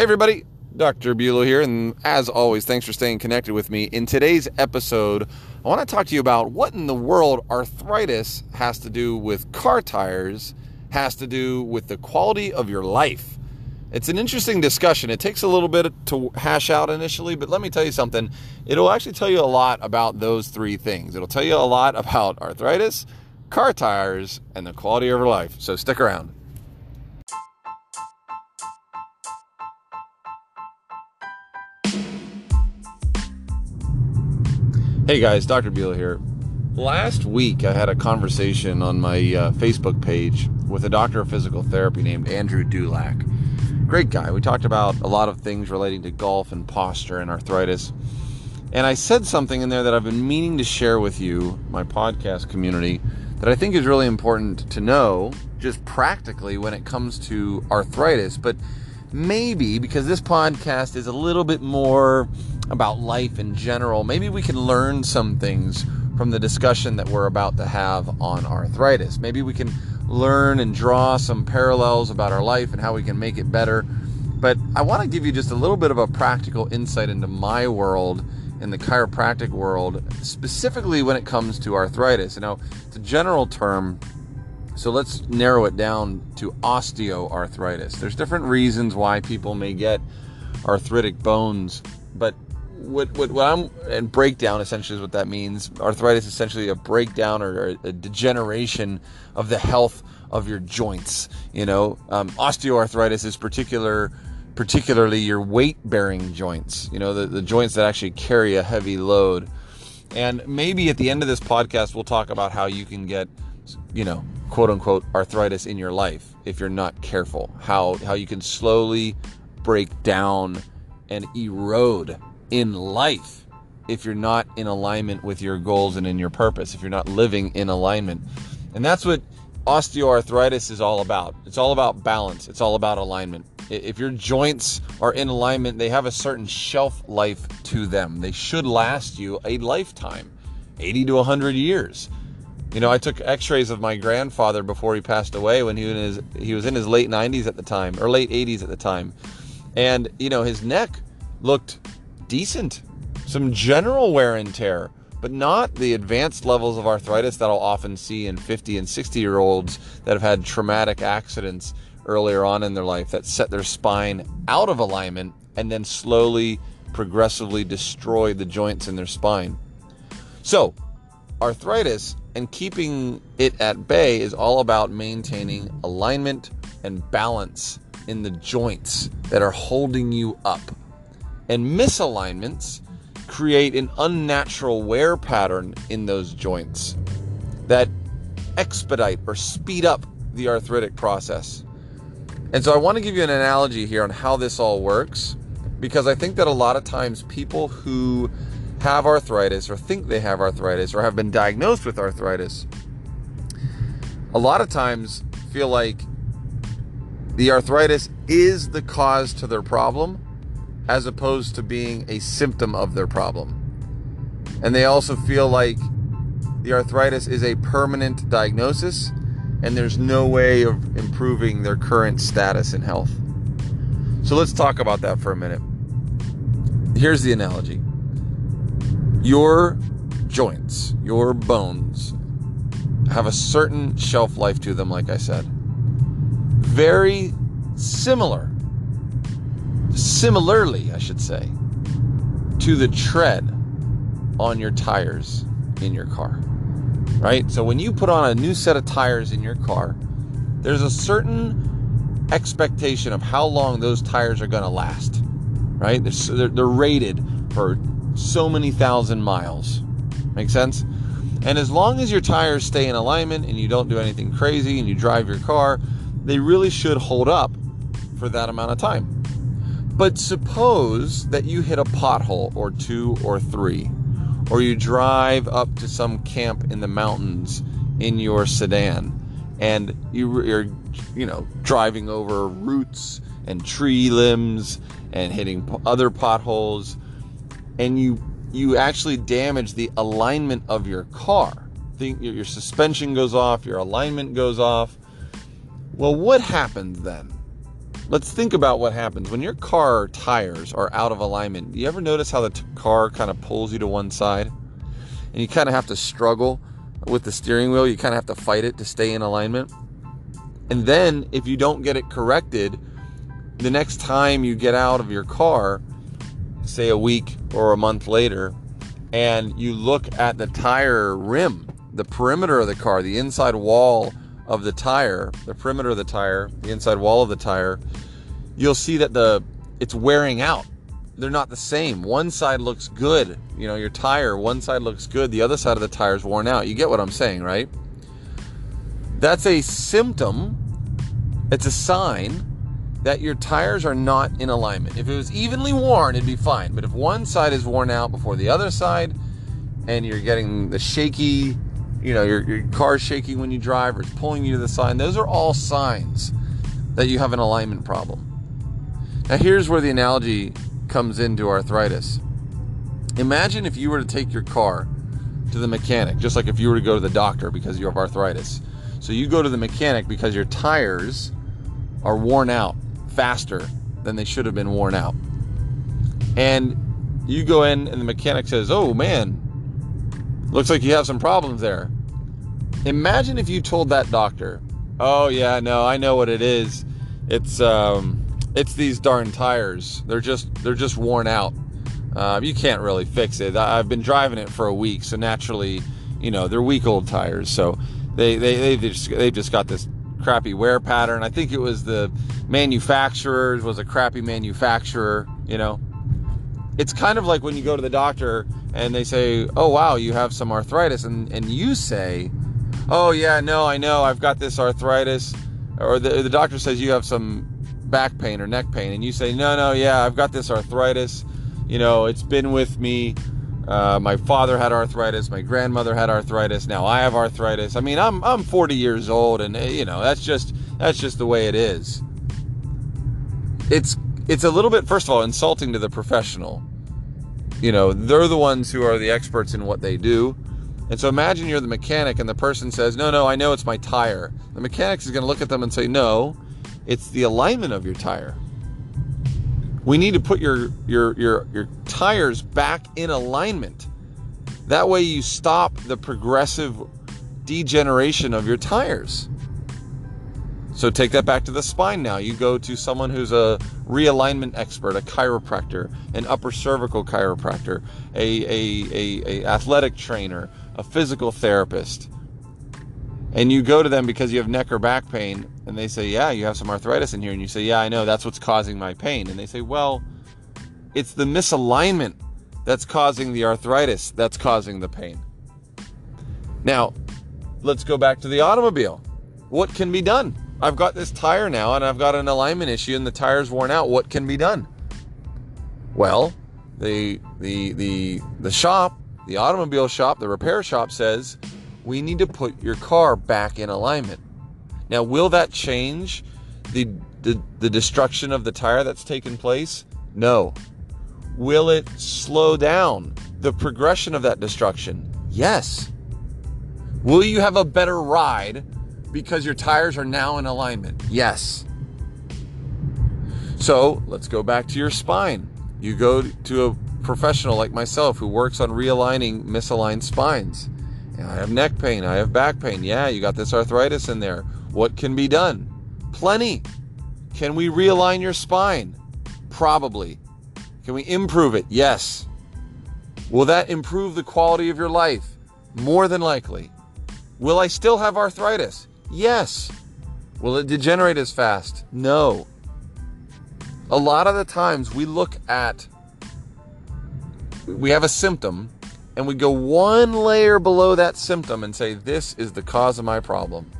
Hey, everybody, Dr. Bulow here, and as always, thanks for staying connected with me. In today's episode, I want to talk to you about what in the world arthritis has to do with car tires, has to do with the quality of your life. It's an interesting discussion. It takes a little bit to hash out initially, but let me tell you something. It'll actually tell you a lot about those three things. It'll tell you a lot about arthritis, car tires, and the quality of your life. So stick around. Hey guys, Dr. Bulow here. Last week I had a conversation on my uh, Facebook page with a doctor of physical therapy named Andrew Dulac. Great guy. We talked about a lot of things relating to golf and posture and arthritis. And I said something in there that I've been meaning to share with you, my podcast community, that I think is really important to know just practically when it comes to arthritis. But maybe because this podcast is a little bit more about life in general, maybe we can learn some things from the discussion that we're about to have on arthritis. Maybe we can learn and draw some parallels about our life and how we can make it better. But I want to give you just a little bit of a practical insight into my world in the chiropractic world, specifically when it comes to arthritis. You know, it's a general term, so let's narrow it down to osteoarthritis. There's different reasons why people may get arthritic bones, but what, what, what I'm and breakdown essentially is what that means. Arthritis is essentially a breakdown or a degeneration of the health of your joints. You know, um, osteoarthritis is particular, particularly your weight bearing joints. You know, the, the joints that actually carry a heavy load. And maybe at the end of this podcast, we'll talk about how you can get, you know, quote unquote arthritis in your life if you're not careful. How how you can slowly break down and erode in life if you're not in alignment with your goals and in your purpose, if you're not living in alignment. And that's what osteoarthritis is all about. It's all about balance, it's all about alignment. If your joints are in alignment, they have a certain shelf life to them. They should last you a lifetime 80 to 100 years. You know, I took x-rays of my grandfather before he passed away when he was in his he was in his late 90s at the time or late 80s at the time. And you know, his neck looked decent, some general wear and tear, but not the advanced levels of arthritis that I'll often see in 50 and 60 year olds that have had traumatic accidents earlier on in their life that set their spine out of alignment and then slowly, progressively destroy the joints in their spine. So, arthritis and keeping it at bay is all about maintaining alignment and balance in the joints that are holding you up and misalignments create an unnatural wear pattern in those joints that expedite or speed up the arthritic process. And so I want to give you an analogy here on how this all works because I think that a lot of times people who have arthritis or think they have arthritis or have been diagnosed with arthritis a lot of times feel like the arthritis is the cause to their problem as opposed to being a symptom of their problem. And they also feel like the arthritis is a permanent diagnosis and there's no way of improving their current status in health. So let's talk about that for a minute. Here's the analogy your joints, your bones, have a certain shelf life to them, like I said. Very similar similarly, I should say, to the tread on your tires in your car. Right? So when you put on a new set of tires in your car, there's a certain expectation of how long those tires are going to last. Right? They're, they're rated for so many thousand miles. Make sense? And as long as your tires stay in alignment and you don't do anything crazy and you drive your car, they really should hold up for that amount of time. But suppose that you hit a pothole or two or three, or you drive up to some camp in the mountains in your sedan and you, you're, you know, driving over roots and tree limbs and hitting other potholes and you you actually damage the alignment of your car. Think your suspension goes off, your alignment goes off. Well, what happens then? Let's think about what happens when your car tires are out of alignment. Do You ever notice how the t- car kind of pulls you to one side? And you kind of have to struggle with the steering wheel. You kind of have to fight it to stay in alignment. And then if you don't get it corrected, the next time you get out of your car, say a week or a month later, and you look at the tire rim, the perimeter of the car, the inside wall of the tire, the perimeter of the tire, the inside wall of the tire, you'll see that the it's wearing out. They're not the same. One side looks good. You know, your tire, one side looks good, the other side of the tire is worn out. You get what I'm saying, right? That's a symptom. It's a sign that your tires are not in alignment. If it was evenly worn, it'd be fine. But if one side is worn out before the other side, and you're getting the shaky you know, your, your car's shaking when you drive or it's pulling you to the side. Those are all signs that you have an alignment problem. Now, here's where the analogy comes into arthritis. Imagine if you were to take your car to the mechanic, just like if you were to go to the doctor because you have arthritis. So you go to the mechanic because your tires are worn out faster than they should have been worn out. And you go in and the mechanic says, "Oh man, Looks like you have some problems there. Imagine if you told that doctor, "Oh yeah, no, I know what it is. It's um, it's these darn tires. They're just they're just worn out. Uh, you can't really fix it. I've been driving it for a week, so naturally, you know, they're week old tires. So they they they've just they've just got this crappy wear pattern. I think it was the manufacturer was a crappy manufacturer. You know, it's kind of like when you go to the doctor and they say, "Oh wow, you have some arthritis," and and you say, "Oh yeah, no, I know, I've got this arthritis," or the the doctor says you have some back pain or neck pain, and you say, "No, no, yeah, I've got this arthritis. You know, it's been with me. Uh, my father had arthritis. My grandmother had arthritis. Now I have arthritis. I mean, I'm I'm 40 years old, and you know, that's just that's just the way it is. It's it's a little bit, first of all, insulting to the professional you know, they're the ones who are the experts in what they do. And so imagine you're the mechanic and the person says, No, no, I know it's my tire. The mechanic is going to look at them and say, No, it's the alignment of your tire. We need to put your, your, your, your tires back in alignment. That way you stop the progressive degeneration of your tires. So take that back to the spine now. You go to someone who's a realignment expert, a chiropractor, an upper cervical chiropractor, a, a, a, a athletic trainer, a physical therapist. And you go to them because you have neck or back pain, and they say, Yeah, you have some arthritis in here. And you say, Yeah, I know, that's what's causing my pain. And they say, Well, it's the misalignment that's causing the arthritis, that's causing the pain. Now, let's go back to the automobile. What can be done? I've got this tire now and I've got an alignment issue and the tire's worn out. What can be done? Well, the the the the shop, the automobile shop, the repair shop says we need to put your car back in alignment. Now, will that change the the, the destruction of the tire that's taken place? No. Will it slow down the progression of that destruction? Yes. Will you have a better ride because your tires are now in alignment? Yes. So let's go back to your spine. You go to a professional like myself who works on realigning misaligned spines. I have neck pain. I have back pain. Yeah, you got this arthritis in there. What can be done? Plenty. Can we realign your spine? Probably. Can we improve it? Yes. Will that improve the quality of your life? More than likely. Will I still have arthritis? Yes. Will it degenerate as fast? No. A lot of the times we look at, we have a symptom and we go one layer below that symptom and say, This is the cause of my problem.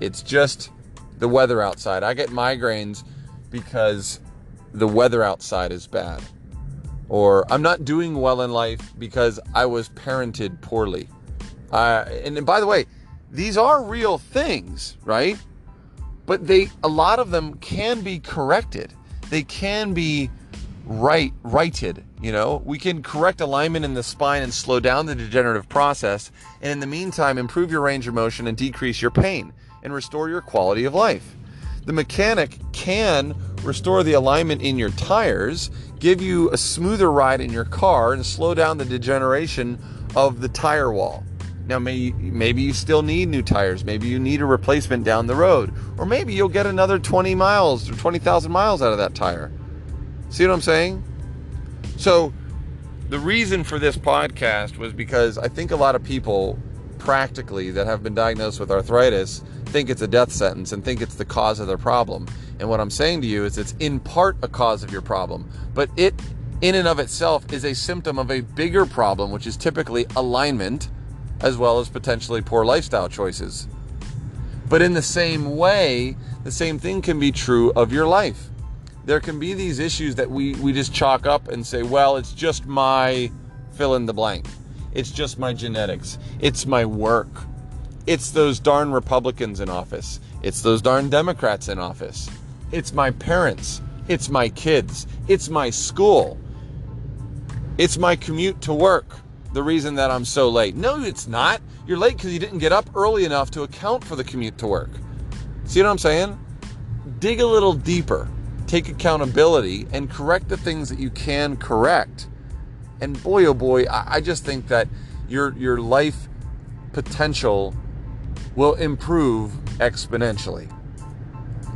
It's just the weather outside. I get migraines because the weather outside is bad. Or I'm not doing well in life because I was parented poorly. Uh, and by the way, these are real things, right? But they a lot of them can be corrected. They can be right righted, you know? We can correct alignment in the spine and slow down the degenerative process, and in the meantime improve your range of motion and decrease your pain and restore your quality of life. The mechanic can restore the alignment in your tires, give you a smoother ride in your car, and slow down the degeneration of the tire wall. Now, may, maybe you still need new tires. Maybe you need a replacement down the road. Or maybe you'll get another 20 miles or 20,000 miles out of that tire. See what I'm saying? So, the reason for this podcast was because I think a lot of people, practically, that have been diagnosed with arthritis, think it's a death sentence and think it's the cause of their problem. And what I'm saying to you is it's in part a cause of your problem, but it, in and of itself, is a symptom of a bigger problem, which is typically alignment as well as potentially poor lifestyle choices. But in the same way, the same thing can be true of your life. There can be these issues that we, we just chalk up and say, well, it's just my fill in the blank. It's just my genetics. It's my work. It's those darn Republicans in office. It's those darn Democrats in office. It's my parents. It's my kids. It's my school. It's my commute to work the reason that I'm so late. No, it's not. You're late because you didn't get up early enough to account for the commute to work. See what I'm saying? Dig a little deeper, take accountability, and correct the things that you can correct. And boy, oh boy, I, just think that your your life potential will improve exponentially.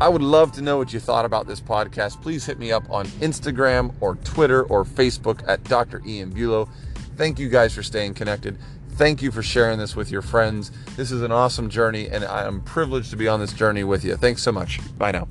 I would love to know what you thought about this podcast. Please hit me up on Instagram or Twitter or Facebook at Dr. Ian Bulow. Thank you guys for staying connected. Thank you for sharing this with your friends. This is an awesome journey, and I am privileged to be on this journey with you. Thanks so much. Bye now.